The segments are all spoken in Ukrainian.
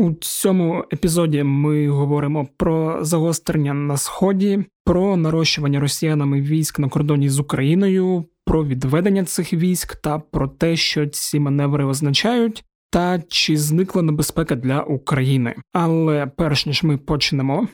У цьому епізоді ми говоримо про загострення на сході, про нарощування росіянами військ на кордоні з Україною, про відведення цих військ та про те, що ці маневри означають, та чи зникла небезпека для України. Але перш ніж ми почнемо,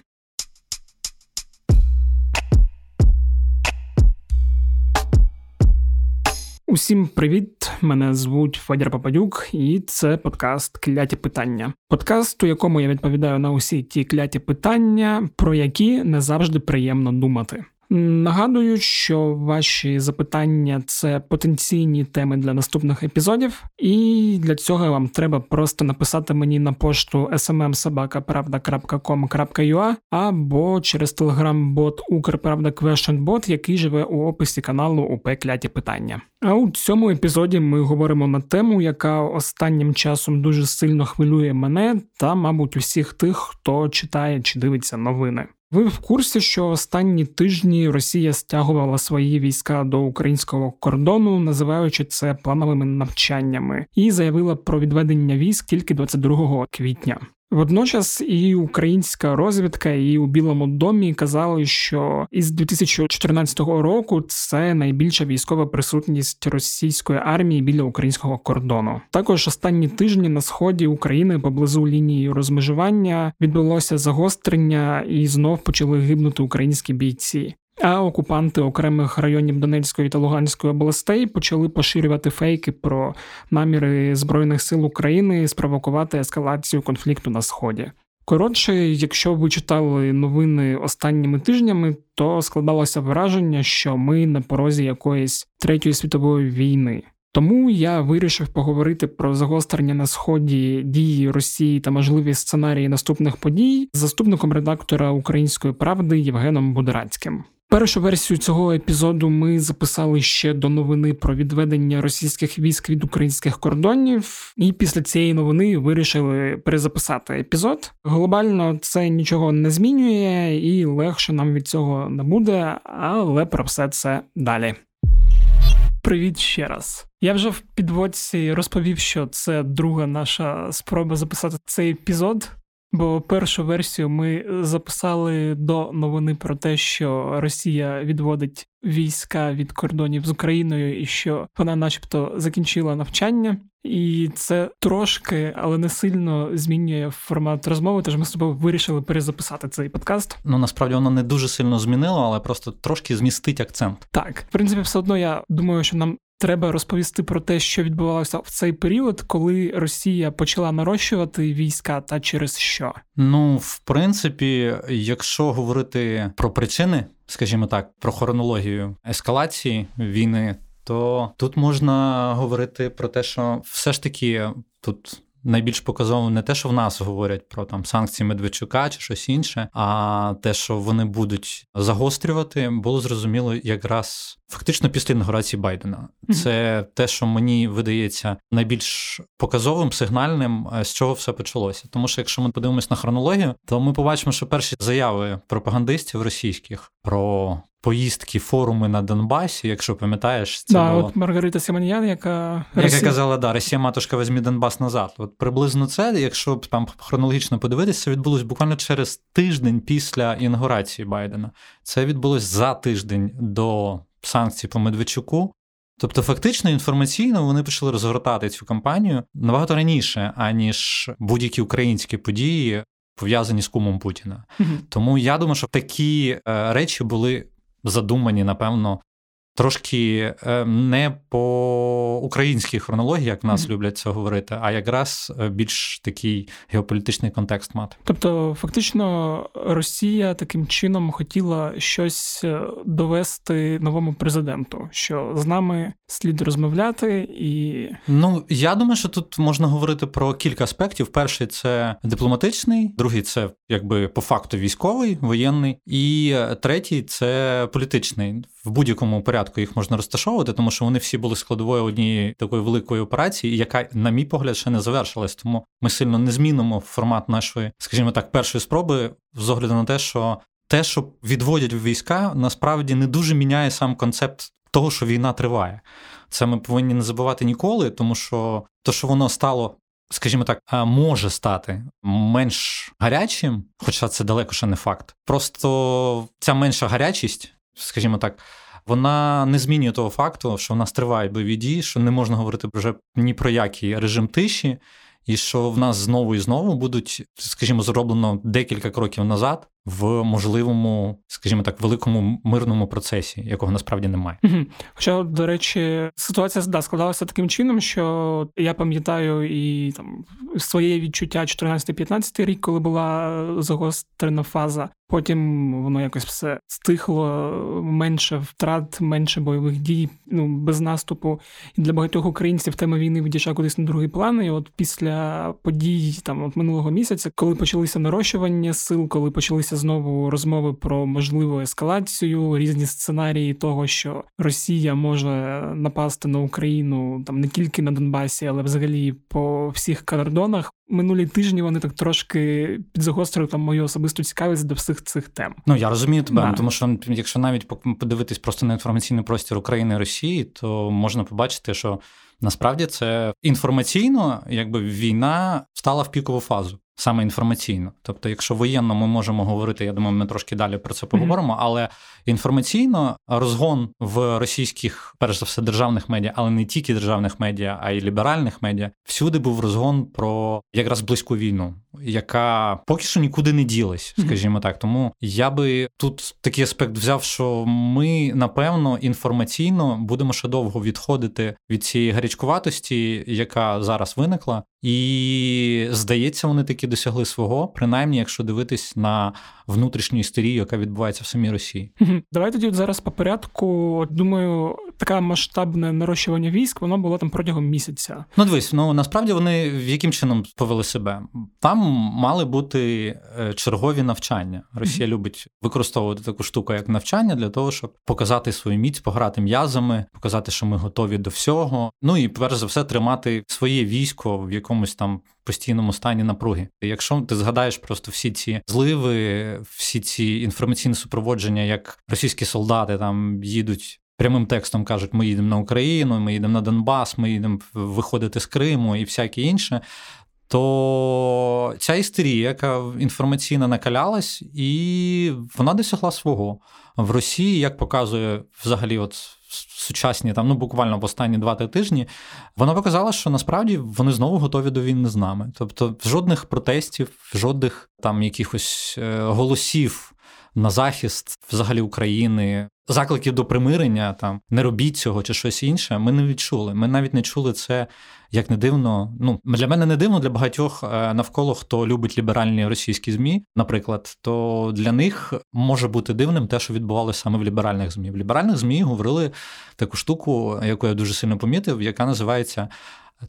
Усім привіт! Мене звуть Федір Пападюк, і це подкаст Кляті питання. Подкаст, у якому я відповідаю на усі ті кляті питання, про які не завжди приємно думати. Нагадую, що ваші запитання це потенційні теми для наступних епізодів, і для цього вам треба просто написати мені на пошту smmsobaka.pravda.com.ua або через телеграм-бот Укрправда Questionbot, який живе у описі каналу УП Кляті Питання. А у цьому епізоді ми говоримо на тему, яка останнім часом дуже сильно хвилює мене та, мабуть, усіх тих, хто читає чи дивиться новини. Ви в курсі, що останні тижні Росія стягувала свої війська до українського кордону, називаючи це плановими навчаннями, і заявила про відведення військ тільки 22 квітня. Водночас і українська розвідка, і у Білому домі казали, що із 2014 року це найбільша військова присутність російської армії біля українського кордону. Також останні тижні на сході України поблизу лінії розмежування відбулося загострення, і знов почали гибнути українські бійці. А окупанти окремих районів Донецької та Луганської областей почали поширювати фейки про наміри збройних сил України спровокувати ескалацію конфлікту на сході. Коротше, якщо ви читали новини останніми тижнями, то складалося враження, що ми на порозі якоїсь третьої світової війни. Тому я вирішив поговорити про загострення на сході дії Росії та можливі сценарії наступних подій з заступником редактора Української правди Євгеном Будерацьким. Першу версію цього епізоду ми записали ще до новини про відведення російських військ від українських кордонів, і після цієї новини вирішили перезаписати епізод. Глобально це нічого не змінює, і легше нам від цього не буде, але про все це далі. Привіт ще раз. Я вже в підводці розповів, що це друга наша спроба записати цей епізод. Бо першу версію ми записали до новини про те, що Росія відводить війська від кордонів з Україною, і що вона, начебто, закінчила навчання, і це трошки, але не сильно змінює формат розмови. Тож ми з тобою вирішили перезаписати цей подкаст. Ну насправді воно не дуже сильно змінило, але просто трошки змістить акцент. Так, в принципі, все одно я думаю, що нам Треба розповісти про те, що відбувалося в цей період, коли Росія почала нарощувати війська, та через що. Ну, в принципі, якщо говорити про причини, скажімо так, про хронологію ескалації війни, то тут можна говорити про те, що все ж таки тут найбільш показово не те, що в нас говорять про там санкції Медведчука чи щось інше, а те, що вони будуть загострювати, було зрозуміло якраз фактично після інаугурації Байдена. Це mm-hmm. те, що мені видається найбільш показовим сигнальним, е, з чого все почалося. Тому що якщо ми подивимось на хронологію, то ми побачимо, що перші заяви пропагандистів російських про поїздки, форуми на Донбасі, якщо пам'ятаєш, це да, було... от Маргарита Симоньян, яка Яка казала, да, Росія матушка візьмі Донбас назад. От приблизно це, якщо там хронологічно подивитися, це відбулось буквально через тиждень після інаугурації Байдена. Це відбулось за тиждень до санкцій по Медведчуку. Тобто, фактично інформаційно вони почали розгортати цю кампанію набагато раніше, аніж будь-які українські події пов'язані з кумом Путіна. Тому я думаю, що такі е, речі були задумані, напевно, трошки е, не по українській хронології, як в нас mm-hmm. люблять це говорити, а якраз е, більш такий геополітичний контекст мати. Тобто, фактично, Росія таким чином хотіла щось е, довести новому президенту, що з нами слід розмовляти, і ну я думаю, що тут можна говорити про кілька аспектів. Перший це дипломатичний, другий це якби по факту військовий, воєнний, і третій це політичний в будь-якому порядку їх можна розташовувати, тому що вони всі були складовою однієї такої великої операції, яка, на мій погляд, ще не завершилась. Тому ми сильно не змінимо формат нашої, скажімо так, першої спроби з огляду на те, що те, що відводять війська, насправді не дуже міняє сам концепт того, що війна триває. Це ми повинні не забувати ніколи, тому що то, що воно стало скажімо так, може стати менш гарячим, хоча це далеко ще не факт. Просто ця менша гарячість, скажімо так. Вона не змінює того факту, що в нас тривають бойові дії, що не можна говорити вже ні про який режим тиші, і що в нас знову і знову будуть, скажімо, зроблено декілька кроків назад в можливому, скажімо так, великому мирному процесі, якого насправді немає. Хоча, до речі, ситуація да, складалася таким чином, що я пам'ятаю і там своє відчуття 14-15 рік, коли була загострена фаза. Потім воно якось все стихло, менше втрат, менше бойових дій, ну без наступу. І для багатьох українців тема війни відійшла кудись на другий план. І от після подій там от минулого місяця, коли почалися нарощування сил, коли почалися знову розмови про можливу ескалацію, різні сценарії того, що Росія може напасти на Україну там не тільки на Донбасі, але взагалі по всіх кордонах. Минулі тижні вони так трошки підзагострили там мою особисту цікавість до всіх цих тем. Ну я розумію тебе, да. тому що якщо навіть подивитись просто на інформаційний простір України і Росії, то можна побачити, що насправді це інформаційно, якби війна стала в пікову фазу саме інформаційно. Тобто, якщо воєнно ми можемо говорити, я думаю, ми трошки далі про це поговоримо, mm-hmm. але інформаційно розгон в російських, перш за все, державних медіа, але не тільки державних медіа, а й ліберальних медіа, всюди був розгон про якраз близьку війну, яка поки що нікуди не ділась, скажімо mm-hmm. так. Тому я би тут такий аспект взяв, що ми напевно інформаційно будемо ще довго відходити від цієї гарячкуватості, яка зараз виникла, і здається, вони таки досягли свого, принаймні, якщо дивитись на внутрішню істерію, яка відбувається в самій Росії. Давай тоді зараз по порядку. Думаю, таке масштабне нарощування військ воно було там протягом місяця. Ну дивись, ну насправді вони в яким чином повели себе? Там мали бути е, чергові навчання. Росія любить використовувати таку штуку, як навчання, для того, щоб показати свою міць, пограти м'язами, показати, що ми готові до всього. Ну і перш за все тримати своє військо в якомусь там постійному стані напруги. Якщо ти згадаєш просто всі ці зливи, всі ці інформаційні супроводження, як російські солдати там їдуть. Прямим текстом кажуть, ми їдемо на Україну, ми їдемо на Донбас, ми їдемо виходити з Криму і всяке інше. То ця істерія, яка інформаційно накалялась, і вона досягла свого в Росії, як показує взагалі, от сучасні, там ну буквально в останні два-три тижні, вона показала, що насправді вони знову готові до війни з нами. Тобто, жодних протестів, жодних там якихось е, голосів на захист взагалі України, закликів до примирення, там не робіть цього чи щось інше. Ми не відчули. Ми навіть не чули це як не дивно. Ну для мене не дивно для багатьох е, навколо хто любить ліберальні російські змі, наприклад, то для них може бути дивним те, що відбувалося саме в ліберальних змі. В ліберальних змі говорили таку штуку, яку я дуже сильно помітив, яка називається.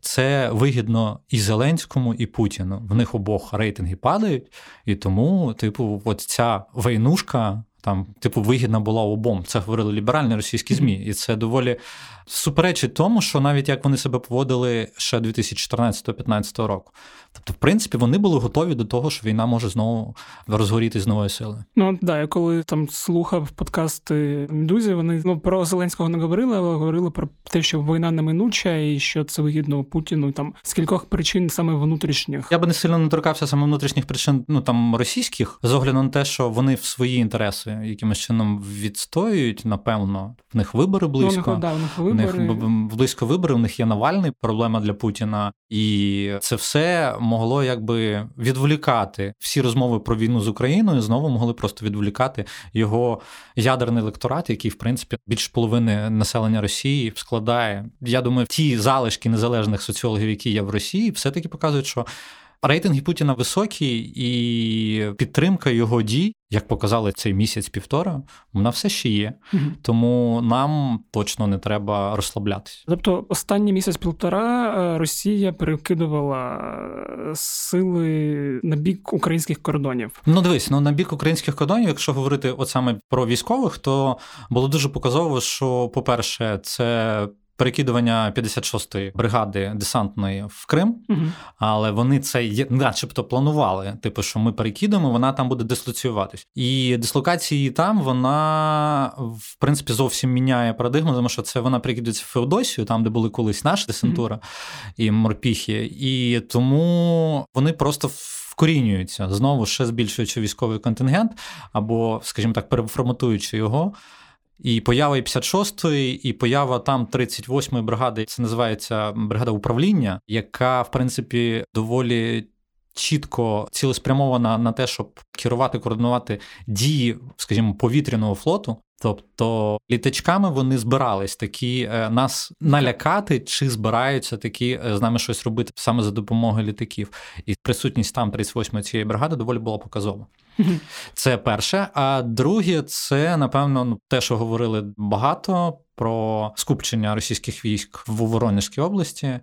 Це вигідно і Зеленському, і Путіну. В них обох рейтинги падають, і тому, типу, от ця войнушка там, типу, вигідна була обом. Це говорили ліберальні російські змі, і це доволі суперечить тому, що навіть як вони себе поводили ще 2014-2015 року. Тобто, в принципі, вони були готові до того, що війна може знову розгоріти з нової сили. Ну да, я коли там слухав подкасти Медузі, вони ну про Зеленського не говорили, але говорили про те, що війна неминуча і що це вигідно Путіну. Там з кількох причин саме внутрішніх. Я би не сильно не торкався саме внутрішніх причин, ну там російських, з огляду на те, що вони в свої інтереси якимось чином відстоюють, напевно, в них вибори близько. Ну, у них, да, у них вибори. В них близько вибори, у них є Навальний, проблема для Путіна, і це все могло якби відволікати всі розмови про війну з Україною. Знову могли просто відволікати його ядерний електорат, який в принципі більш половини населення Росії складає. Я думаю, ті залишки незалежних соціологів, які є в Росії, все таки показують, що. Рейтинги Путіна високі, і підтримка його дій, як показали цей місяць-півтора, вона все ще є. Угу. Тому нам точно не треба розслаблятися. Тобто, останній місяць-півтора е, Росія перекидувала е, сили на бік українських кордонів. Ну, дивись, ну на бік українських кордонів, якщо говорити от саме про військових, то було дуже показово, що, по-перше, це перекидування 56-ї бригади десантної в Крим, угу. але вони це начебто планували. Типу, що ми перекидемо, вона там буде дислоціюватись. І дислокації там вона в принципі зовсім міняє парадигму, тому що це вона перекидується в Феодосію, там де були колись наша десантура угу. і морпіхи, і тому вони просто вкорінюються знову ще збільшуючи військовий контингент, або, скажімо так, переформатуючи його. І поява 56-ї, і поява там 38-ї бригади, це називається бригада управління, яка, в принципі, доволі чітко цілеспрямована на те, щоб керувати, координувати дії, скажімо, повітряного флоту. Тобто літачками вони збирались такі е, нас налякати, чи збираються такі е, з нами щось робити саме за допомогою літаків. І присутність там 38-ї цієї бригади доволі була показова. Це перше. А друге, це напевно ну, те, що говорили багато про скупчення російських військ в Воронежській області.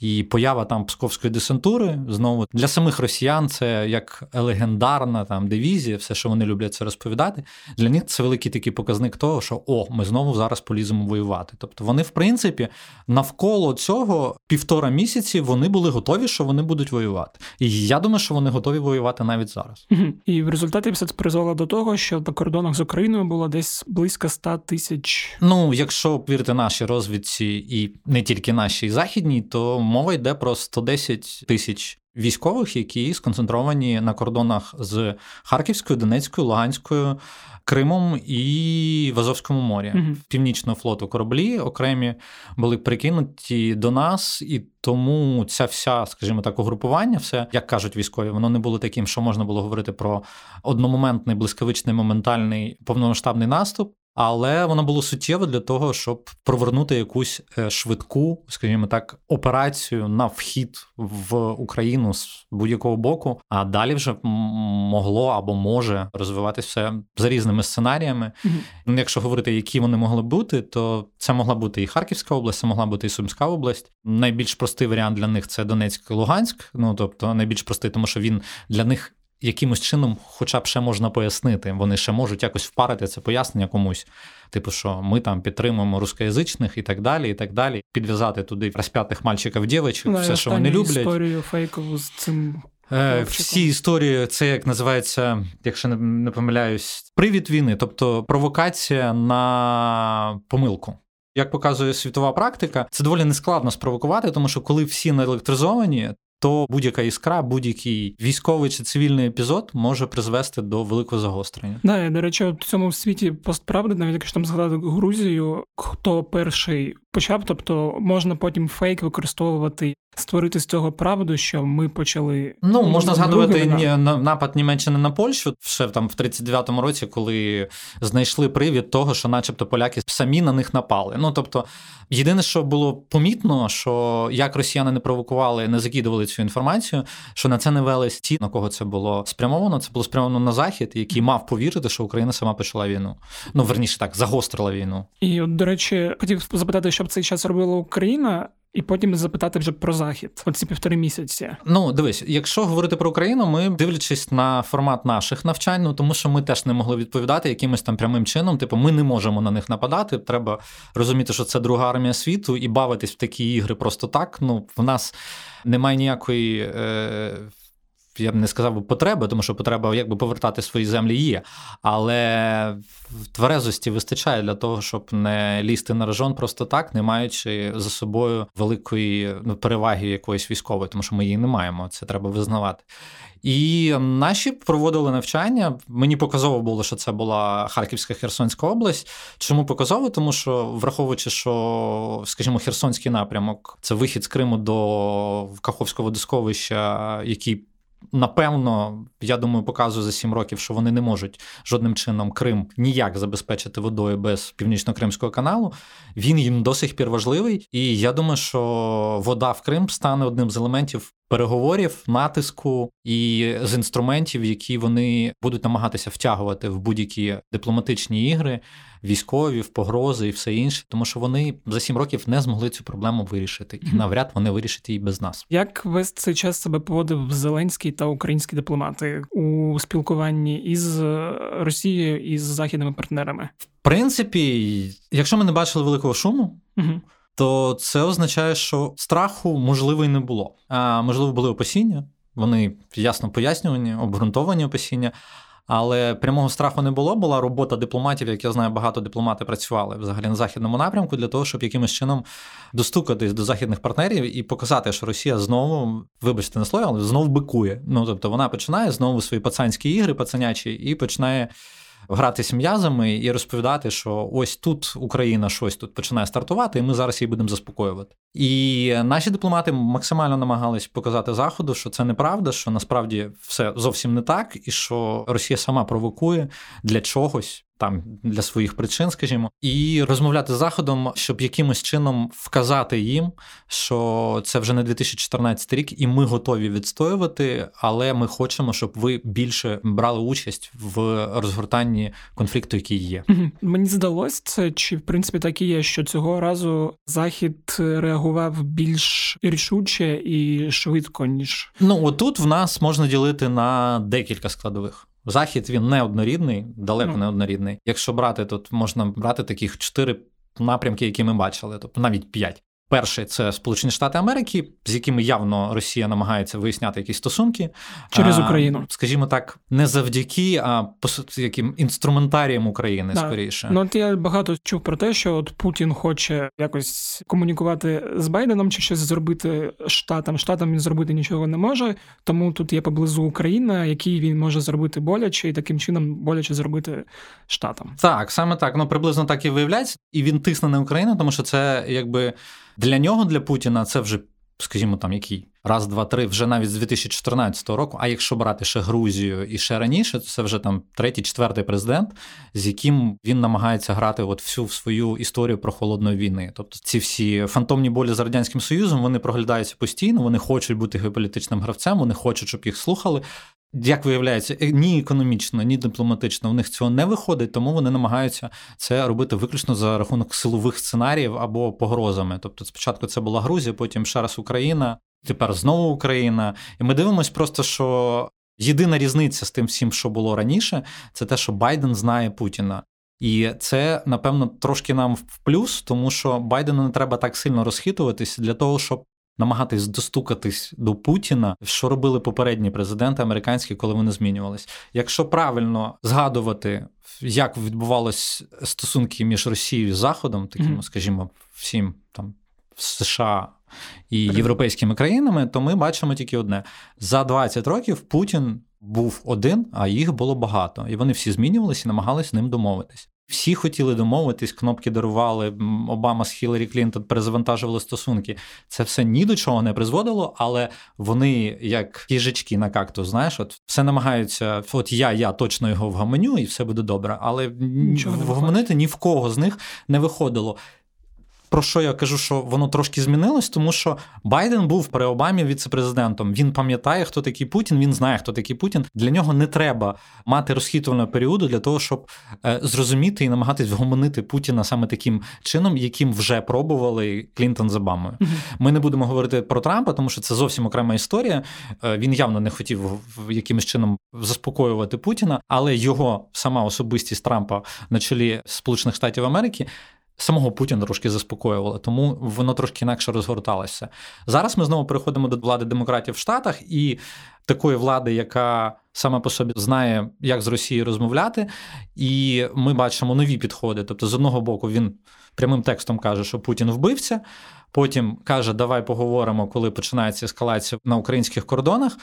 І поява там псковської десантури знову для самих росіян це як легендарна там дивізія, все, що вони люблять це розповідати. Для них це великий такий показник того, що о, ми знову зараз поліземо воювати. Тобто вони, в принципі, навколо цього півтора місяці вони були готові, що вони будуть воювати. І я думаю, що вони готові воювати навіть зараз. І в результаті все це призвело до того, що на кордонах з Україною було десь близько 100 тисяч. Ну, якщо вірити нашій розвідці, і не тільки нашій західній, то мова йде про 110 тисяч військових, які сконцентровані на кордонах з Харківською, Донецькою, Луганською. Кримом і в Азовському морі uh північного флоту кораблі окремі були прикинуті до нас, і тому ця вся, скажімо так, угрупування, все як кажуть військові, воно не було таким, що можна було говорити про одномоментний блискавичний моментальний повномасштабний наступ. Але воно було суттєво для того, щоб провернути якусь е, швидку, скажімо так, операцію на вхід в Україну з будь-якого боку. А далі вже могло або може розвиватися все за різними сценаріями. Mm-hmm. Якщо говорити, які вони могли бути, то це могла бути і Харківська область, це могла бути і Сумська область. Найбільш простий варіант для них це Донецьк, Луганськ. Ну тобто найбільш простий, тому що він для них якимось чином, хоча б ще можна пояснити, вони ще можуть якось впарити це пояснення комусь. Типу, що ми там підтримуємо рускоязичних і так далі, і так далі. Підв'язати туди розп'ятих мальчиків, дівчаток, все, що вони люблять. історію фейкову з цим. Е, всі історії, це як називається, якщо не помиляюсь, привід війни, тобто провокація на помилку. Як показує світова практика, це доволі нескладно спровокувати, тому що коли всі наелектризовані, то будь-яка іскра, будь-який військовий чи цивільний епізод може призвести до великого загострення. Да, до речі, в цьому світі постправди, навіть якщо там згадати Грузію, хто перший почав, тобто можна потім фейк використовувати створити з цього правду, що ми почали. Ну можна згадувати ні, напад Німеччини на Польщу ще там в 39-му році, коли знайшли привід того, що, начебто, поляки самі на них напали. Ну тобто, єдине, що було помітно, що як росіяни не провокували, не закидували цю інформацію, що на це не велись ті, на кого це було спрямовано. Це було спрямовано на захід, який мав повірити, що Україна сама почала війну. Ну верніше так загострила війну. І от, до речі, хотів запитати, що б цей час робила Україна і потім запитати вже про захід, оці півтори місяці. Ну дивись, якщо говорити про Україну, ми дивлячись на формат наших навчань, ну тому що ми теж не могли відповідати якимось там прямим чином. Типу, ми не можемо на них нападати. Треба розуміти, що це друга армія світу, і бавитись в такі ігри просто так. Ну в нас немає ніякої. Е- я б не сказав би потреби, тому що потреба якби повертати свої землі є. Але тверезості вистачає для того, щоб не лізти на рожон просто так, не маючи за собою великої ну, переваги якоїсь військової, тому що ми її не маємо. Це треба визнавати. І наші проводили навчання. Мені показово було, що це була Харківська Херсонська область. Чому показово? Тому що, враховуючи, що, скажімо, Херсонський напрямок це вихід з Криму до Каховського водосховища, який Напевно, я думаю, показує за сім років, що вони не можуть жодним чином Крим ніяк забезпечити водою без північно-кримського каналу. Він їм до сих пір важливий, і я думаю, що вода в Крим стане одним з елементів переговорів, натиску і з інструментів, які вони будуть намагатися втягувати в будь-які дипломатичні ігри, військові, в погрози і все інше, тому що вони за сім років не змогли цю проблему вирішити, і навряд вони вирішать її без нас. Як весь цей час себе поводив Зеленський та українські дипломати у спілкуванні із Росією і з західними партнерами? В принципі, якщо ми не бачили великого шуму. Угу то це означає, що страху можливо і не було. А можливо, були опасіння. Вони ясно пояснювані, обґрунтовані опасіння. Але прямого страху не було. Була робота дипломатів, як я знаю, багато дипломати працювали взагалі на західному напрямку для того, щоб якимось чином достукатись до західних партнерів і показати, що Росія знову, вибачте на слово, але знову бикує. Ну тобто вона починає знову свої пацанські ігри, пацанячі, і починає гратись м'язами і розповідати, що ось тут Україна щось тут починає стартувати, і ми зараз її будемо заспокоювати. І наші дипломати максимально намагались показати заходу, що це неправда, що насправді все зовсім не так, і що Росія сама провокує для чогось там для своїх причин, скажімо, і розмовляти з заходом, щоб якимось чином вказати їм, що це вже не 2014 рік, і ми готові відстоювати, але ми хочемо, щоб ви більше брали участь в розгортанні конфлікту, який є. Мені здалось це, чи в принципі так і є, що цього разу захід реагував більш рішуче і швидко ніж ну отут в нас можна ділити на декілька складових. Захід він не однорідний, далеко не однорідний. Якщо брати, тут можна брати таких чотири напрямки, які ми бачили, тобто навіть п'ять. Перший це Сполучені Штати Америки, з якими явно Росія намагається виясняти якісь стосунки через Україну, скажімо так, не завдяки, а по яким інструментарієм України да. скоріше. Ну от я багато чув про те, що от Путін хоче якось комунікувати з Байденом чи щось зробити штатам. Штатам він зробити нічого не може, тому тут є поблизу Україна, який він може зробити боляче, і таким чином боляче зробити штатам. Так, саме так. Ну приблизно так і виявляється, і він тисне на Україну, тому що це якби. Для нього, для Путіна, це вже, скажімо, там який раз, два, три, вже навіть з 2014 року. А якщо брати ще Грузію і ще раніше, то це вже там третій, четвертий президент, з яким він намагається грати от всю свою історію про холодної війни. Тобто ці всі фантомні болі з радянським союзом вони проглядаються постійно, вони хочуть бути геополітичним гравцем, вони хочуть, щоб їх слухали. Як виявляється, е, ні економічно, ні дипломатично в них цього не виходить, тому вони намагаються це робити виключно за рахунок силових сценаріїв або погрозами. Тобто, спочатку це була Грузія, потім ще раз Україна, тепер знову Україна. І ми дивимося просто, що єдина різниця з тим всім, що було раніше, це те, що Байден знає Путіна. І це, напевно, трошки нам в плюс, тому що Байдену не треба так сильно розхитуватися для того, щоб намагатись достукатись до Путіна, що робили попередні президенти американські, коли вони змінювались. Якщо правильно згадувати, як відбувалися стосунки між Росією і Заходом, таким, mm-hmm. скажімо, всім там США. І європейськими країнами, то ми бачимо тільки одне: за 20 років Путін був один, а їх було багато, і вони всі змінювалися і намагалися з ним домовитись. Всі хотіли домовитись, кнопки дарували. Обама з Хіларі Клінтон перезавантажували стосунки. Це все ні до чого не призводило, але вони, як їжачки на кактус, знаєш, от все намагаються. От я, я точно його вгаманю, і все буде добре. Але Нічого вгаманити ні в кого з них не виходило про що я кажу, що воно трошки змінилось, тому що Байден був при Обамі віцепрезидентом. Він пам'ятає, хто такий Путін. Він знає, хто такий Путін. Для нього не треба мати розхитувального періоду для того, щоб е, зрозуміти і намагатись вгомонити Путіна саме таким чином, яким вже пробували Клінтон з Обамою. Ми не будемо говорити про Трампа, тому що це зовсім окрема історія. Е, він явно не хотів якимось чином заспокоювати Путіна, але його сама особистість Трампа на чолі Сполучених Штатів Америки самого Путіна трошки заспокоювало, тому воно трошки інакше розгорталося. Зараз ми знову переходимо до влади демократів в Штатах і такої влади, яка саме по собі знає, як з Росією розмовляти, і ми бачимо нові підходи. Тобто, з одного боку, він прямим текстом каже, що Путін вбивця. Потім каже, давай поговоримо, коли починається ескалація на українських кордонах.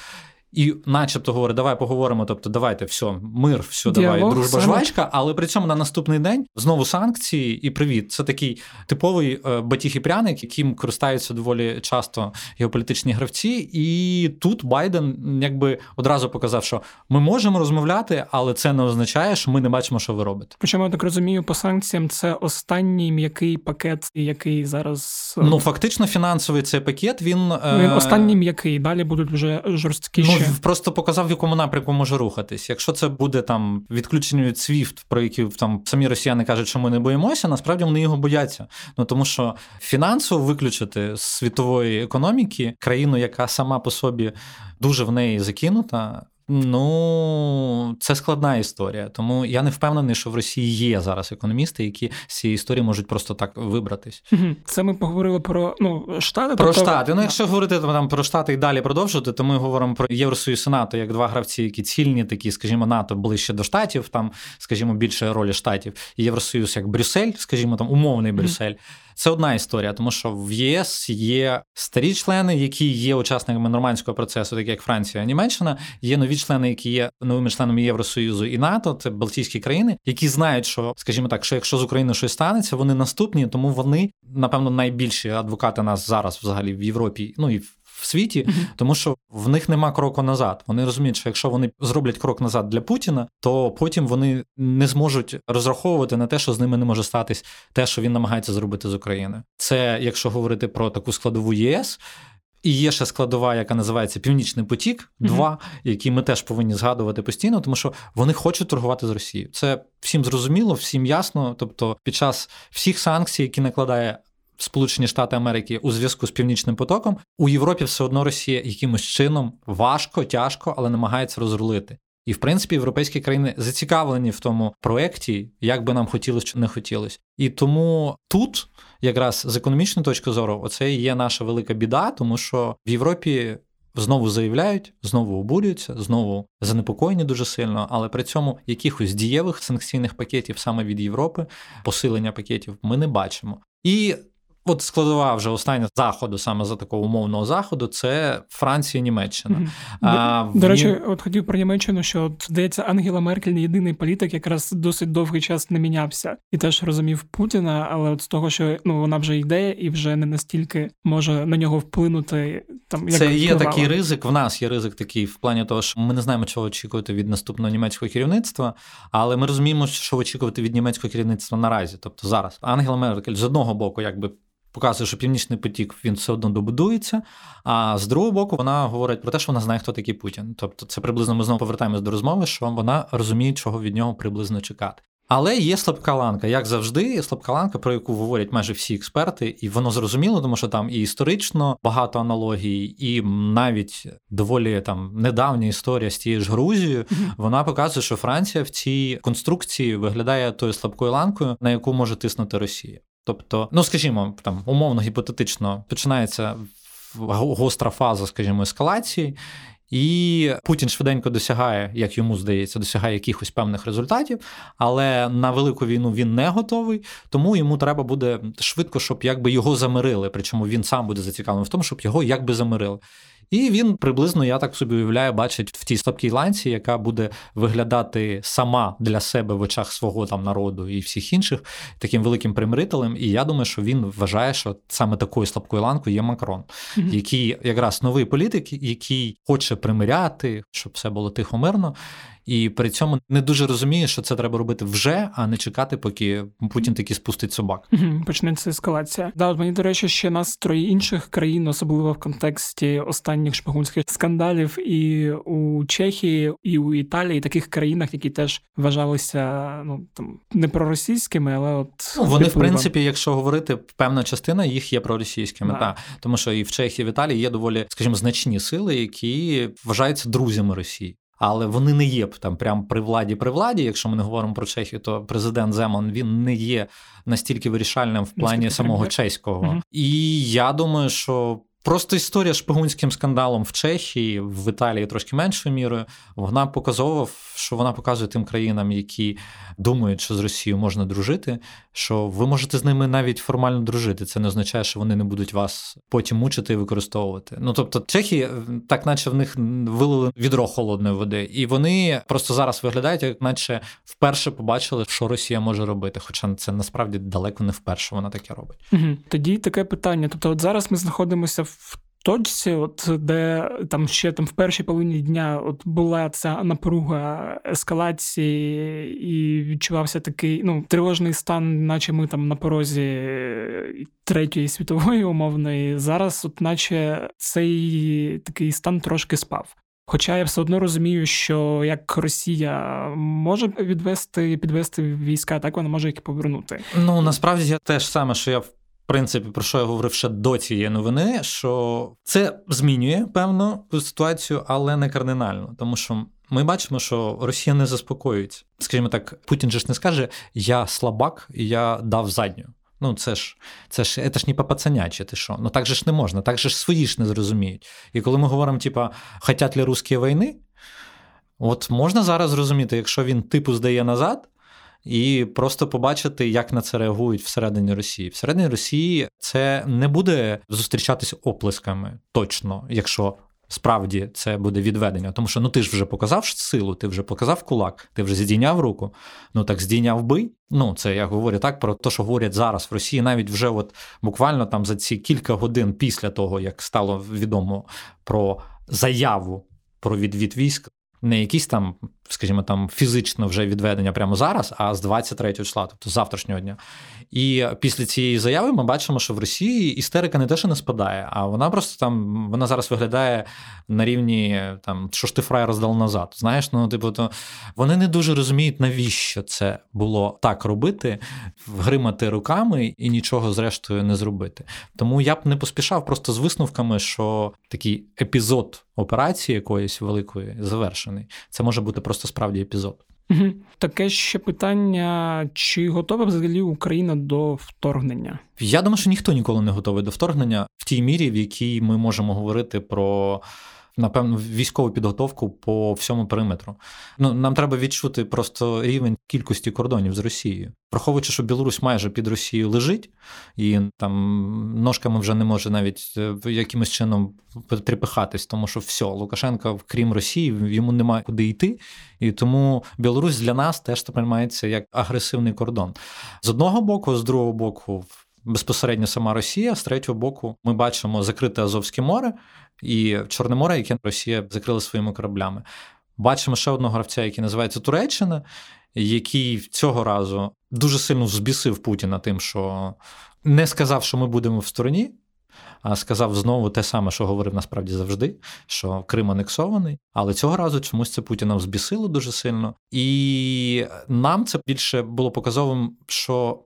І, начебто, говорить, давай поговоримо. Тобто, давайте все, мир, все, Діалог, давай, дружба, жвачка. Але при цьому на наступний день знову санкції і привіт. Це такий типовий е, батіг і пряник, яким користаються доволі часто геополітичні гравці. І тут Байден якби одразу показав, що ми можемо розмовляти, але це не означає, що ми не бачимо, що ви робите. Причому я так розумію, по санкціям це останній м'який пакет, який зараз е, ну фактично фінансовий цей пакет. Він він останній м'який. Далі будуть вже жорсткіші. Ну, просто показав, в якому напрямку може рухатись. Якщо це буде там відключення від SWIFT, про які там самі росіяни кажуть, що ми не боїмося, насправді вони його бояться. Ну тому що фінансово виключити з світової економіки країну, яка сама по собі дуже в неї закинута. Ну, це складна історія. Тому я не впевнений, що в Росії є зараз економісти, які з цієї історії можуть просто так вибратись. Це ми поговорили про ну штати. Про тобто... штати. Ну, якщо говорити там про штати і далі продовжувати, то ми говоримо про Євросоюз і НАТО як два гравці, які цільні, такі, скажімо, НАТО ближче до штатів, там, скажімо, більше ролі штатів, Євросоюз як Брюссель, скажімо, там умовний Брюссель. Це одна історія, тому що в ЄС є старі члени, які є учасниками нормандського процесу, такі як Франція, Німеччина. Є нові члени, які є новими членами Євросоюзу і НАТО, це Балтійські країни, які знають, що, скажімо так, що якщо з Україною щось станеться, вони наступні, тому вони, напевно, найбільші адвокати нас зараз взагалі в Європі, ну і в в світі, mm-hmm. тому що в них нема кроку назад. Вони розуміють, що якщо вони зроблять крок назад для Путіна, то потім вони не зможуть розраховувати на те, що з ними не може статись те, що він намагається зробити з України. Це якщо говорити про таку складову ЄС. І є ще складова, яка називається Північний потік, 2 mm-hmm. який ми теж повинні згадувати постійно, тому що вони хочуть торгувати з Росією. Це всім зрозуміло, всім ясно. Тобто, під час всіх санкцій, які накладає Сполучені Штати Америки у зв'язку з Північним потоком, у Європі все одно Росія якимось чином важко, тяжко, але намагається розрулити. І в принципі європейські країни зацікавлені в тому проєкті, як би нам хотілося чи не хотілося. І тому тут, якраз з економічної точки зору, оце і є наша велика біда, тому що в Європі. Знову заявляють, знову обурюються, знову занепокоєні дуже сильно, але при цьому якихось дієвих санкційних пакетів саме від Європи, посилення пакетів, ми не бачимо. І От складова вже остання заходу, саме за такого умовного заходу, це Франція, Німеччина. Mm-hmm. А, До в... речі, от хотів про Німеччину, що от, здається, Ангела Меркель не єдиний політик, якраз досить довгий час не мінявся і теж розумів Путіна, але от з того, що ну вона вже йде і вже не настільки може на нього вплинути. Там як це є такий ризик. В нас є ризик такий в плані того, що ми не знаємо, чого очікувати від наступного німецького керівництва, але ми розуміємо, що очікувати від німецького керівництва наразі. Тобто зараз Ангела Меркель з одного боку, якби показує, що північний потік він все одно добудується. А з другого боку, вона говорить про те, що вона знає, хто такий Путін. Тобто, це приблизно ми знову повертаємось до розмови, що вона розуміє, чого від нього приблизно чекати. Але є слабка ланка, як завжди, є слабка ланка, про яку говорять майже всі експерти, і воно зрозуміло, тому що там і історично багато аналогій, і навіть доволі там недавня історія з тією ж Грузією, вона показує, що Франція в цій конструкції виглядає тою слабкою ланкою, на яку може тиснути Росія. Тобто, ну скажімо, там умовно гіпотетично починається гостра фаза, скажімо, ескалації. І Путін швиденько досягає, як йому здається, досягає якихось певних результатів, але на велику війну він не готовий, тому йому треба буде швидко, щоб якби його замирили. Причому він сам буде зацікавлений в тому, щоб його якби замирили. І він приблизно, я так собі уявляю, бачить в тій слабкій ланці, яка буде виглядати сама для себе в очах свого там народу і всіх інших таким великим примирителем. І я думаю, що він вважає, що саме такою слабкою ланкою є Макрон, mm-hmm. який якраз новий політик, який хоче примиряти, щоб все було тихо мирно і при цьому не дуже розуміє, що це треба робити вже, а не чекати, поки Путін таки спустить собак. Почнеться ескалація. Да, от мені до речі, ще настрої інших країн, особливо в контексті останніх шпигунських скандалів, і у Чехії, і у Італії, таких країнах, які теж вважалися ну там не проросійськими, але от ну, вони, в принципі, якщо говорити, певна частина їх є проросійськими, да. та тому що і в Чехії, і в Італії є доволі, скажімо, значні сили, які вважаються друзями Росії але вони не є там прям при владі при владі. Якщо ми не говоримо про Чехію, то президент Земан він не є настільки вирішальним в плані самого чеського. І я думаю, що Просто історія шпигунським скандалом в Чехії, в Італії трошки меншою мірою. Вона показувала, що вона показує тим країнам, які думають, що з Росією можна дружити, що ви можете з ними навіть формально дружити. Це не означає, що вони не будуть вас потім мучити і використовувати. Ну тобто, Чехії, так наче в них вилили відро холодної води, і вони просто зараз виглядають, як наче вперше побачили, що Росія може робити. Хоча це насправді далеко не вперше вона таке робить. Угу. Тоді таке питання. Тобто, от зараз ми знаходимося в точці, от де там ще там в першій половині дня от була ця напруга ескалації, і відчувався такий ну тривожний стан, наче ми там на порозі третьої світової умовної. Зараз, от наче цей такий стан трошки спав. Хоча я все одно розумію, що як Росія може відвести підвести війська, так вона може їх повернути. Ну насправді я теж саме, що я принципі, про що я говорив ще до цієї новини, що це змінює певну ситуацію, але не кардинально, тому що Ми бачимо, що Росія не заспокоюється. Скажімо так, Путін же ж не скаже: Я слабак і я дав задню. Ну, це ж це ж це ж не папацаняче, ти що? Ну так же ж не можна, так же ж свої ж не зрозуміють. І коли ми говоримо, типа, хотять ли русські війни, от можна зараз зрозуміти, якщо він типу здає назад, і просто побачити, як на це реагують всередині Росії. Всередині Росії це не буде зустрічатись оплесками точно, якщо справді це буде відведення. Тому що ну ти ж вже показав силу, ти вже показав кулак, ти вже здійняв руку. Ну так здійняв бий. Ну це я говорю так про те, що говорять зараз в Росії, навіть вже от буквально там за ці кілька годин після того, як стало відомо про заяву про відвід військ не якісь там, скажімо, там фізично вже відведення прямо зараз, а з 23 числа, тобто з завтрашнього дня. І після цієї заяви ми бачимо, що в Росії істерика не те, що не спадає, а вона просто там вона зараз виглядає на рівні там, що ж ти фрай роздав назад. Знаєш, ну типу, то вони не дуже розуміють, навіщо це було так робити, гримати руками і нічого зрештою не зробити. Тому я б не поспішав просто з висновками, що такий епізод операції якоїсь великої завершений. Це може бути просто справді епізод. Угу. Таке ще питання: чи готова взагалі Україна до вторгнення? Я думаю, що ніхто ніколи не готовий до вторгнення в тій мірі, в якій ми можемо говорити про напевно, військову підготовку по всьому периметру. Ну нам треба відчути просто рівень кількості кордонів з Росією, враховуючи, що Білорусь майже під Росією лежить, і там ножками вже не може навіть е, якимось чином трепихатись, тому що все, Лукашенка, крім Росії, йому немає куди йти. І тому Білорусь для нас теж сприймається як агресивний кордон. З одного боку, з другого боку. Безпосередньо сама Росія, з третього боку, ми бачимо закрите Азовське море, і Чорне море, яке Росія закрила своїми кораблями. Бачимо ще одного гравця, який називається Туреччина, який цього разу дуже сильно взбісив Путіна тим, що не сказав, що ми будемо в стороні. А сказав знову те саме, що говорив насправді завжди, що Крим анексований. Але цього разу чомусь це Путіна взбісило дуже сильно. І нам це більше було показовим, що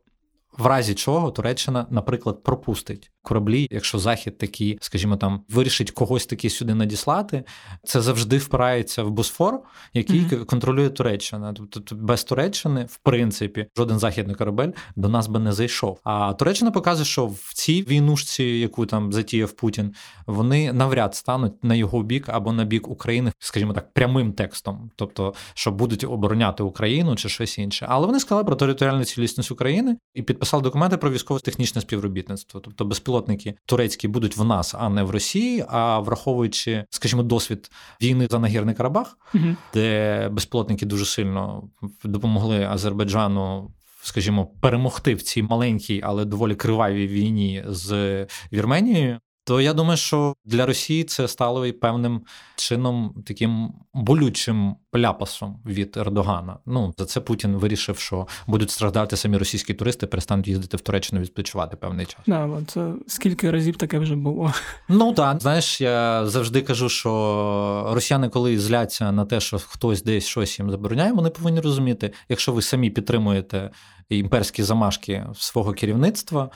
в разі чого Туреччина, наприклад, пропустить кораблі, якщо захід такий, скажімо, там вирішить когось таки сюди надіслати, це завжди впирається в Босфор, який mm-hmm. контролює Туреччина. Тобто без Туреччини, в принципі, жоден західний корабель до нас би не зайшов. А Туреччина показує, що в цій війнушці, яку там затіяв Путін, вони навряд стануть на його бік або на бік України, скажімо так, прямим текстом, тобто, що будуть обороняти Україну чи щось інше. Але вони сказали про територіальну цілісність України і підписали документи про військово-технічне співробітництво, тобто безпілотні безпілотники турецькі будуть в нас, а не в Росії. А враховуючи, скажімо, досвід війни за Нагірний Карабах, угу. де безпілотники дуже сильно допомогли Азербайджану. Скажімо, перемогти в цій маленькій, але доволі кривавій війні з Вірменією, то я думаю, що для Росії це стало і певним чином таким болючим ляпасом від Ердогана. Ну за це Путін вирішив, що будуть страждати самі російські туристи, перестануть їздити в Туреччину відпочивати певний час. Да, це скільки разів таке вже було? Ну так, знаєш, я завжди кажу, що росіяни, коли зляться на те, що хтось десь щось їм забороняє, вони повинні розуміти, якщо ви самі підтримуєте імперські замашки свого керівництва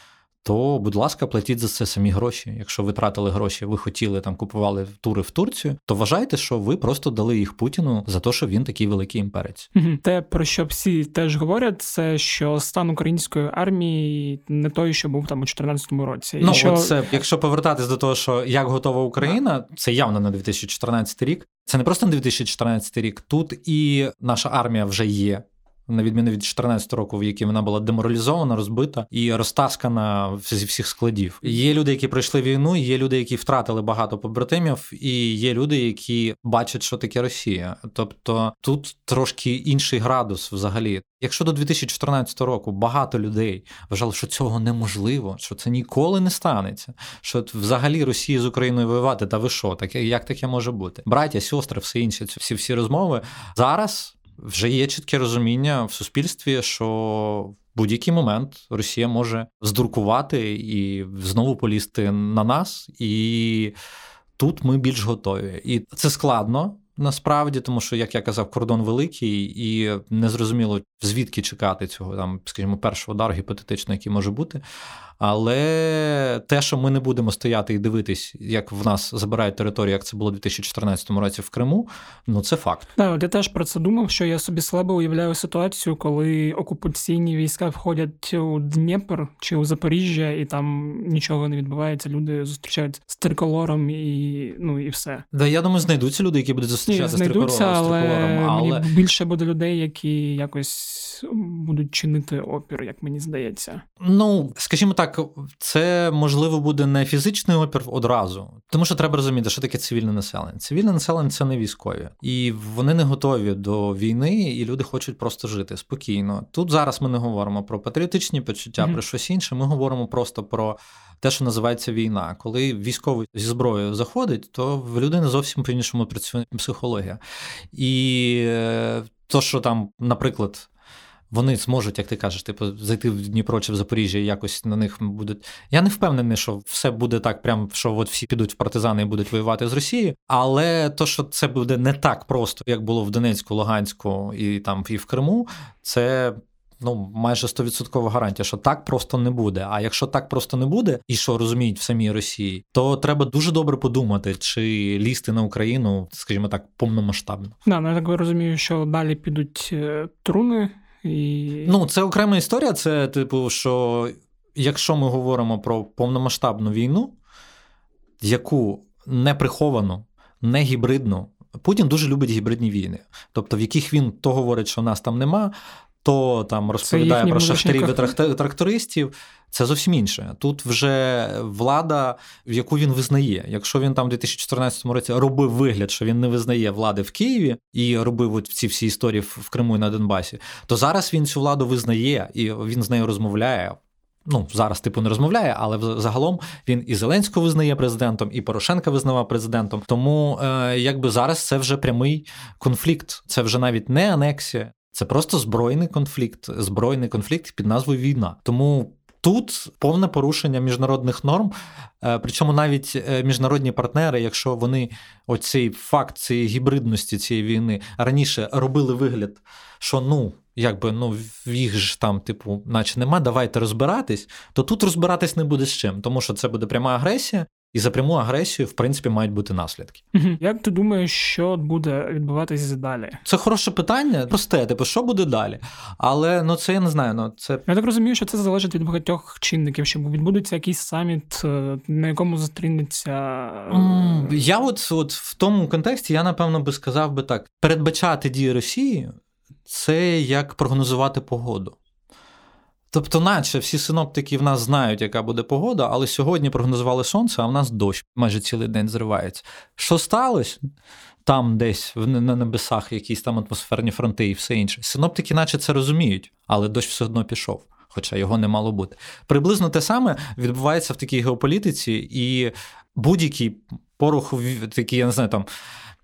то, будь ласка, платіть за це самі гроші. Якщо ви тратили гроші, ви хотіли там купували тури в Турцію, то вважайте, що ви просто дали їх Путіну за те, що він такий великий імперець. Те, про що всі теж говорять, це що стан української армії не той, що був там у 2014 році. Ну, що... це, якщо повертатись до того, що як готова Україна, це явно на 2014 рік. Це не просто на 2014 рік. Тут і наша армія вже є на відміну від 2014 року, в якій вона була деморалізована, розбита і розтаскана зі всіх складів. Є люди, які пройшли війну, є люди, які втратили багато побратимів, і є люди, які бачать, що таке Росія. Тобто тут трошки інший градус взагалі. Якщо до 2014 року багато людей вважали, що цього неможливо, що це ніколи не станеться, що взагалі Росія з Україною воювати, та ви що, таке як таке може бути? Браття, сестри, все інше, всі всі розмови зараз вже є чітке розуміння в суспільстві, що в будь-який момент Росія може здуркувати і знову полізти на нас, і тут ми більш готові. І це складно. насправді, тому що, як я казав, кордон великий і незрозуміло звідки чекати цього там, скажімо, першого удару гіпотетично, який може бути. Але те, що ми не будемо стояти і дивитись, як в нас забирають територію, як це було у 2014 році в Криму, ну це факт. Так, я теж про це думав, що я собі слабо уявляю ситуацію, коли окупаційні війська входять у Дніпр чи у Запоріжжя, і там нічого не відбувається. Люди зустрічають з триколором і ну і все. Да, я думаю, знайдуться люди, які будуть зустрічати з триколором, але, з триколором, але... Мені більше буде людей, які якось будуть чинити опір, як мені здається. Ну скажімо так так, це можливо буде не фізичний опір одразу, тому що треба розуміти, що таке цивільне населення. Цивільне населення це не військові, і вони не готові до війни, і люди хочуть просто жити спокійно. Тут зараз ми не говоримо про патріотичні почуття, mm-hmm. про щось інше. Ми говоримо просто про. Те, що називається війна, коли військовий зі зброєю заходить, то в людини зовсім по іншому працює психологія. І е, то, що там, наприклад, вони зможуть, як ти кажеш, типу, зайти в Дніпро чи в Запоріжжя і якось на них будуть. Я не впевнений, що все буде так, прям що от всі підуть в партизани і будуть воювати з Росією. Але то, що це буде не так просто, як було в Донецьку, Луганську і там і в Криму, це. Ну, майже 100% гарантія, що так просто не буде. А якщо так просто не буде, і що розуміють в самій Росії, то треба дуже добре подумати, чи лізти на Україну, скажімо так, повномасштабно. Да, ну я так розумію, що далі підуть е, труни і... Ну, це окрема історія. Це, типу, що якщо ми говоримо про повномасштабну війну, яку не приховану, не гібридну, Путін дуже любить гібридні війни. Тобто, в яких він то говорить, що нас там нема, то там розповідає про шахтарів і трактористів. Це зовсім інше. Тут вже влада, в яку він визнає. Якщо він там у 2014 році робив вигляд, що він не визнає влади в Києві і робив от ці всі історії в Криму і на Донбасі, то зараз він цю владу визнає і він з нею розмовляє. Ну, зараз, типу, не розмовляє, але загалом він і Зеленського визнає президентом, і Порошенка визнавав президентом. Тому е, якби зараз це вже прямий конфлікт. Це вже навіть не анексія, це просто збройний конфлікт, збройний конфлікт під назвою війна. Тому Тут повне порушення міжнародних норм, е, причому навіть е, міжнародні партнери, якщо вони оцей факт цієї гібридності цієї війни раніше робили вигляд, що ну якби ну їх ж там, типу, наче нема, давайте розбиратись, то тут розбиратись не буде з чим, тому що це буде пряма агресія, і за пряму агресію, в принципі, мають бути наслідки. Як ти думаєш, що буде відбуватися далі? Це хороше питання. Просте, типу, що буде далі? Але ну це я не знаю. Ну це я так розумію, що це залежить від багатьох чинників. Що відбудеться якийсь саміт, е, на якому зустрінеться. Mm, я от, от в тому контексті я напевно би сказав би так: передбачати дії Росії це як прогнозувати погоду. Тобто, наче всі синоптики в нас знають, яка буде погода, але сьогодні прогнозували сонце, а в нас дощ майже цілий день зривається. Що сталося? Там десь на небесах якісь там атмосферні фронти і все інше. Синоптики, наче це розуміють, але дощ все одно пішов, хоча його не мало бути. Приблизно те саме відбувається в такій геополітиці, і будь-який порох, такий, я не знаю, там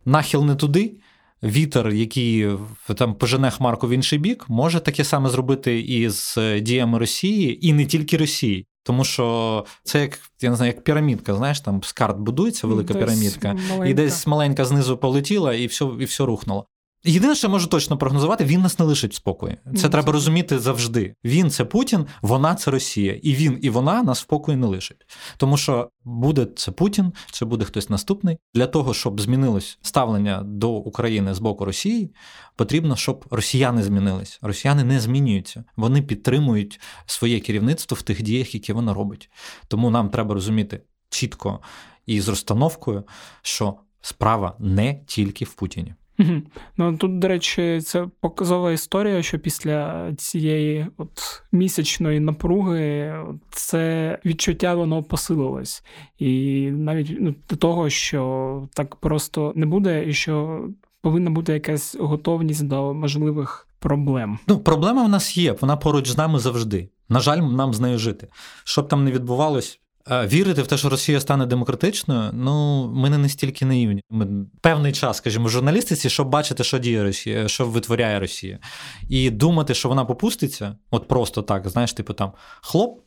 нахил не туди вітер, який там пожене хмарку в інший бік, може таке саме зробити і з діями Росії, і не тільки Росії. Тому що це як я не знаю, як пірамідка. Знаєш, там з карт будується велика десь пірамідка, маленька. і десь маленька знизу полетіла, і все і все рухнуло. Єдине, що я можу точно прогнозувати, він нас не лишить в спокої. Це треба розуміти завжди. Він це Путін, вона це Росія, і він і вона нас в спокої не лишить. Тому що буде це Путін, чи буде хтось наступний. Для того щоб змінилось ставлення до України з боку Росії, потрібно, щоб росіяни змінились. Росіяни не змінюються. Вони підтримують своє керівництво в тих діях, які вона робить. Тому нам треба розуміти чітко і з розстановкою, що справа не тільки в Путіні. Ну тут, до речі, це показова історія, що після цієї от місячної напруги це відчуття воно посилилось. І навіть ну, до того, що так просто не буде, і що повинна бути якась готовність до можливих проблем. Ну, проблема в нас є, вона поруч з нами завжди. На жаль, нам з нею жити. Щоб там не відбувалось, Вірити в те, що Росія стане демократичною, ну ми не настільки наївні. Ми певний час, скажімо, в журналістиці, щоб бачити, що діє Росія, що витворяє Росія, і думати, що вона попуститься, от просто так, знаєш, типу там хлоп,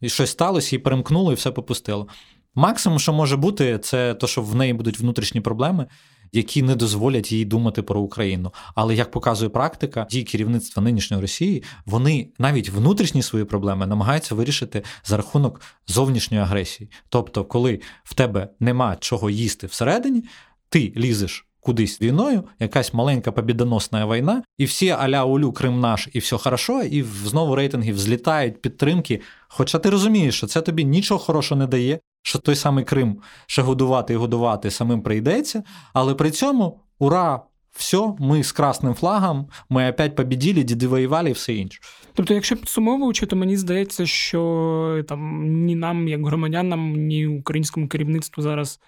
і щось сталося, і перемкнуло, і все попустило. Максимум, що може бути, це то, що в неї будуть внутрішні проблеми, які не дозволять їй думати про Україну. Але як показує практика, дії керівництва нинішньої Росії, вони навіть внутрішні свої проблеми намагаються вирішити за рахунок зовнішньої агресії. Тобто, коли в тебе нема чого їсти всередині, ти лізеш кудись війною, якась маленька побідоносна війна, і всі аля улю Крим наш, і все хорошо, і знову рейтинги взлітають, підтримки. Хоча ти розумієш, що це тобі нічого хорошого не дає, що той самий Крим ще годувати і годувати самим прийдеться, але при цьому ура! Все, ми з красним флагом, ми опять побіділи, діди воювали і все інше. Тобто, якщо підсумовуючи, то мені здається, що там ні нам, як громадянам, ні українському керівництву зараз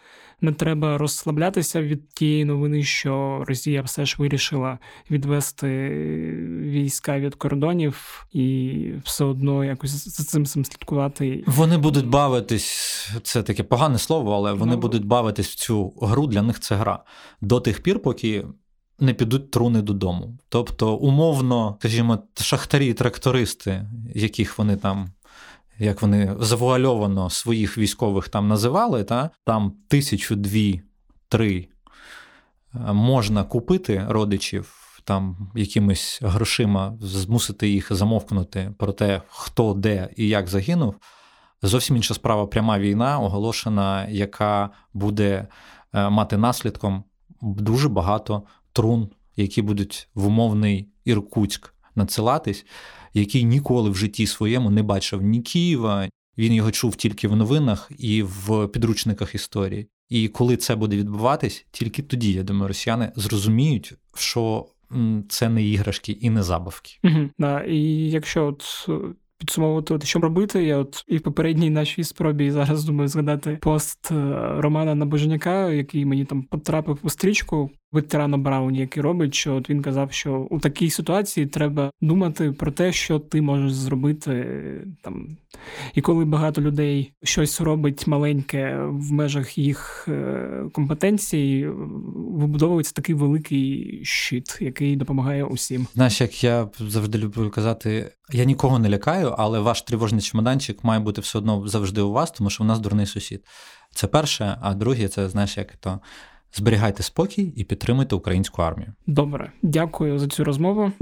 не треба розслаблятися від тієї новини, що Росія все ж вирішила відвести війська від кордонів і все одно якось за цим слідкувати. Вони будуть бавитись, це таке погане слово, але вони ну, будуть бавитись в цю гру. Для них це гра до тих пір, поки. Не підуть труни додому. Тобто, умовно, скажімо, шахтарі, трактористи, яких вони там як вони завуальовано своїх військових там називали, та там тисячу, дві, три е, можна купити родичів. Там якимись грошима змусити їх замовкнути про те, хто де і як загинув. Зовсім інша справа пряма війна, оголошена, яка буде е, мати наслідком дуже багато трун, які будуть в умовний Іркутськ надсилатись який ніколи в житті своєму не бачив ні Києва, він його чув тільки в новинах і в підручниках історії. І коли це буде відбуватись, тільки тоді, я думаю, росіяни зрозуміють, що це не іграшки і не забавки. Да, І якщо от підсумовувати, от, що робити. Я от і в попередній нашій спробі зараз думаю згадати пост е, Романа Набожняка, який мені там потрапив у стрічку ветерана Брауні, який робить, що от він казав, що у такій ситуації треба думати про те, що ти можеш зробити там. І коли багато людей щось робить маленьке в межах їх е, компетенцій, вибудовується такий великий щит, який допомагає усім. Знаєш, як я завжди люблю казати, я нікого не лякаю, але ваш тривожний чемоданчик має бути все одно завжди у вас, тому що у нас дурний сусід. Це перше, а друге, це знаєш, як то зберігайте спокій і підтримуйте українську армію. Добре, дякую за цю розмову.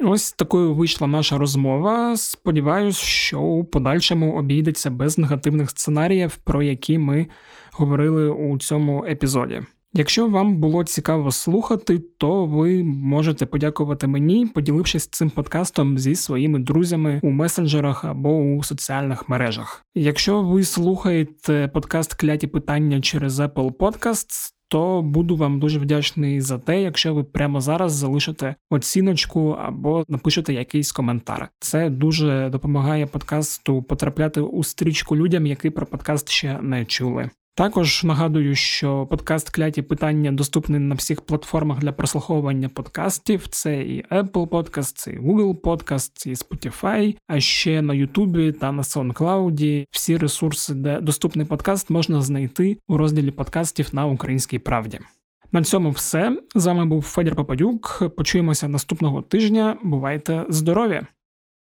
Ось такою вийшла наша розмова. Сподіваюсь, що у подальшому обійдеться без негативних сценаріїв, про які ми говорили у цьому епізоді. Якщо вам було цікаво слухати, то ви можете подякувати мені, поділившись цим подкастом зі своїми друзями у месенджерах або у соціальних мережах. Якщо ви слухаєте подкаст Кляті питання через Apple Podcasts, то буду вам дуже вдячний за те, якщо ви прямо зараз залишите оціночку або напишете якийсь коментар. Це дуже допомагає подкасту потрапляти у стрічку людям, які про подкаст ще не чули. Також нагадую, що подкаст кляті питання доступний на всіх платформах для прослуховування подкастів. Це і Apple Podcast, це і Google Podcast, і Spotify, а ще на YouTube та на SoundCloud. Всі ресурси, де доступний подкаст, можна знайти у розділі подкастів на Українській правді. На цьому все з вами був Федір Попадюк. Почуємося наступного тижня. Бувайте здорові!